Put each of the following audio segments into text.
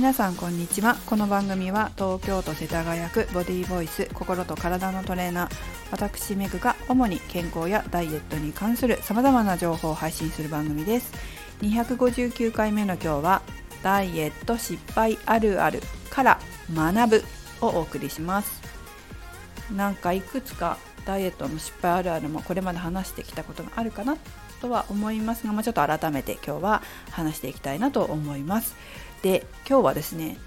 皆さんこんにちは。この番組は東京都世田谷区ボディーボイス心と体のトレーナー私メグが主に健康やダイエットに関するさまざまな情報を配信する番組です。259回目の今日はダイエット失敗あるあるから学ぶをお送りします。なんかいくつかダイエットの失敗あるあるもこれまで話してきたことがあるかなとは思いますが、まあ、ちょっと改めて今日は話していきたいなと思います。で今日はですね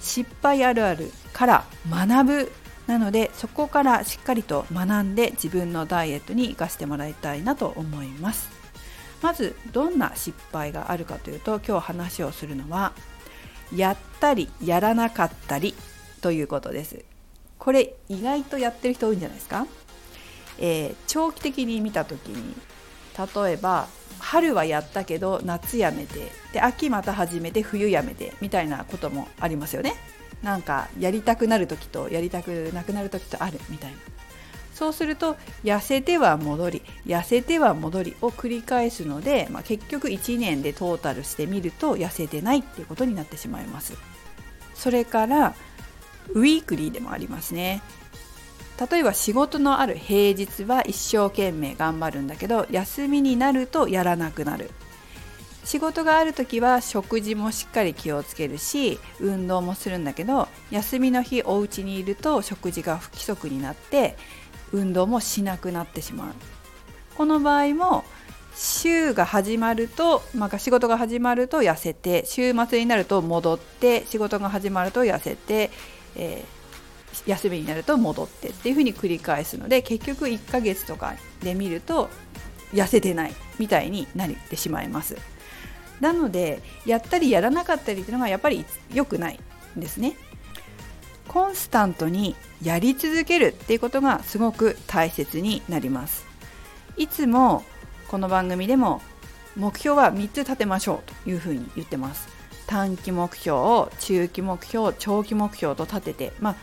失敗あるあるから学ぶなのでそこからしっかりと学んで自分のダイエットに生かしてもらいたいなと思います。まずどんな失敗があるかというと今日話をするのはやったりやらなかったりということです。これ意外とやってる人多いんじゃないですか、えー、長期的に見た時に例えば春はやったけど夏やめて。で秋また始めて冬やめてみたいなこともありますよね。なんかやりたくなる時とやりたくなくなる時とあるみたいな。そうすると痩せては戻り痩せては戻りを繰り返すので、まあ、結局1年でトータルしてみると痩せてないっていうことになってしまいます。それからウィークリーでもありますね。例えば仕事のある平日は一生懸命頑張るんだけど休みになるとやらなくなる。仕事がある時は食事もしっかり気をつけるし運動もするんだけど休みの日お家にいると食事が不規則になって運動もしなくなってしまう。この場合も週が始まると、まあ、仕事が始まると痩せて週末になると戻って仕事が始まると痩せて、えー休みになると戻ってっていうふうに繰り返すので結局1ヶ月とかで見ると痩せてないみたいになってしまいます。なのでやったりやらなかったりっていうのがやっぱり良くないんですね。コンスタントにやり続けるっていうことがすごく大切になります。いつもこの番組でも目標は3つ立てましょうというふうに言ってます。短期目標中期目標長期目標と立ててまあ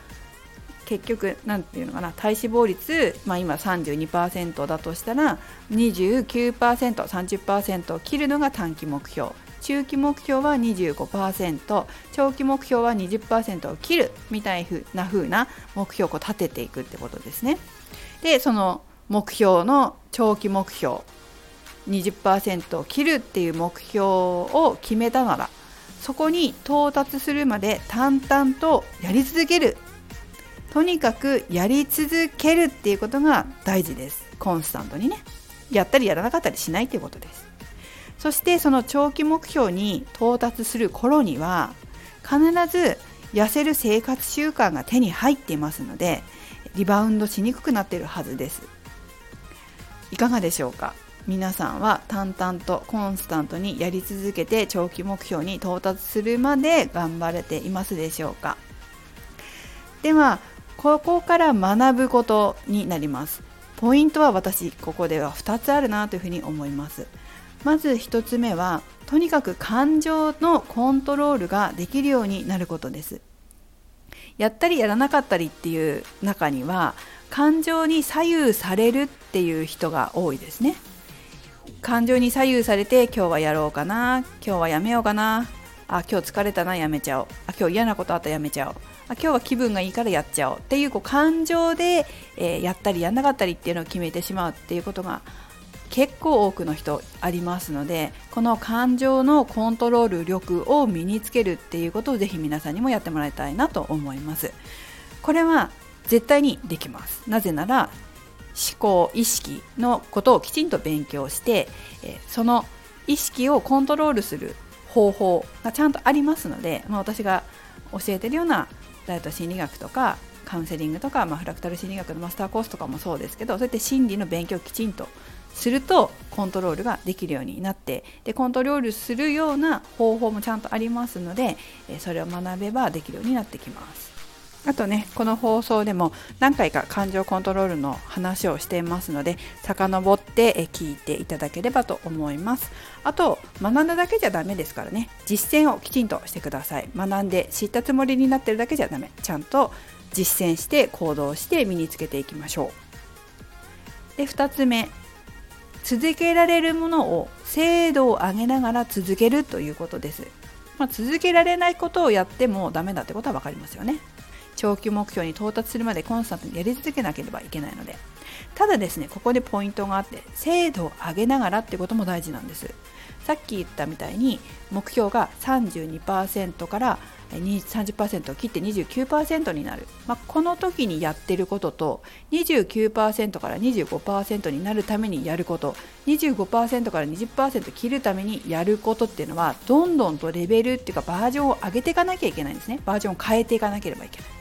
結局何て言うのかな体脂肪率、まあ、今32%だとしたら 29%30% を切るのが短期目標中期目標は25%長期目標は20%を切るみたいな風な目標を立てていくってことですね。でその目標の長期目標20%を切るっていう目標を決めたならそこに到達するまで淡々とやり続けるとにかくやり続けるっていうことが大事です。コンスタントにね。やったりやらなかったりしないっていうことです。そしてその長期目標に到達する頃には必ず痩せる生活習慣が手に入っていますのでリバウンドしにくくなっているはずです。いかがでしょうか？皆さんは淡々とコンスタントにやり続けて長期目標に到達するまで頑張れていますでしょうか？ではここから学ぶことになります。ポイントは私ここでは2つあるなというふうに思います。まず1つ目はとにかく感情のコントロールができるようになることです。やったりやらなかったりっていう中には感情に左右されるっていう人が多いですね。感情に左右されて今日はやろうかな今日はやめようかなあ今日疲れたなやめちゃおう。あ今日嫌なことあったやめちゃおう。あ今日は気分がいいからやっちゃおうっていうこう感情で、えー、やったりやんなかったりっていうのを決めてしまうっていうことが結構多くの人ありますのでこの感情のコントロール力を身につけるっていうことをぜひ皆さんにもやってもらいたいなと思います。これは絶対にできます。なぜなら思考意識のことをきちんと勉強して、えその意識をコントロールする方法がちゃんとありますので、まあ、私が教えてるようなダイエット心理学とかカウンセリングとか、まあ、フラクタル心理学のマスターコースとかもそうですけどそうやって心理の勉強をきちんとするとコントロールができるようになってでコントロールするような方法もちゃんとありますのでそれを学べばできるようになってきます。あとねこの放送でも何回か感情コントロールの話をしていますので遡って聞いていただければと思います。あと学んだだけじゃダメですからね。実践をきちんとしてください。学んで知ったつもりになってるだけじゃダメ。ちゃんと実践して行動して身につけていきましょう。で2つ目。続けられるものを精度を上げながら続けるということです。まあ、続けられないことをやってもダメだってことは分かりますよね。長期目標に到達するまでコンスタントにやり続けなければいけないのでただですねここでポイントがあって精度を上げながらってことも大事なんです。さっき言ったみたいに目標が32%から30%を切って29%になる、まあ、この時にやってることと29%から25%になるためにやること25%から20%切るためにやることっていうのはどんどんとレベルっていうかバージョンを上げていかなきゃいけないんですね。バージョンを変えていかなければいけない。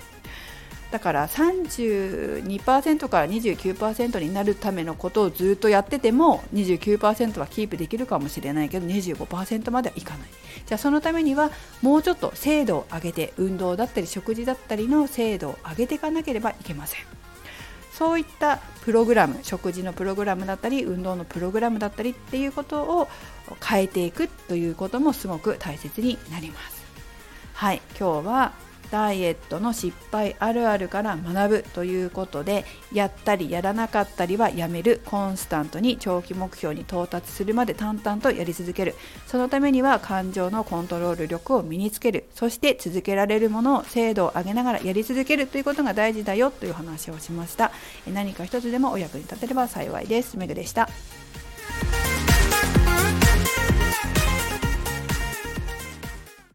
だから32%から29%になるためのことをずっとやってても29%はキープできるかもしれないけど25%まではいかない。じゃあそのためにはもうちょっと精度を上げて運動だったり食事だったりの精度を上げていかなければいけません。そういったプログラム食事のプログラムだったり運動のプログラムだったりっていうことを変えていくということもすごく大切になります。はい今日はダイエットの失敗あるあるから学ぶということでやったりやらなかったりはやめるコンスタントに長期目標に到達するまで淡々とやり続ける。そのためには感情のコントロール力を身につける。そして続けられるものを精度を上げながらやり続けるということが大事だよという話をしました。何か一つでもお役に立てれば幸いです。めぐでした。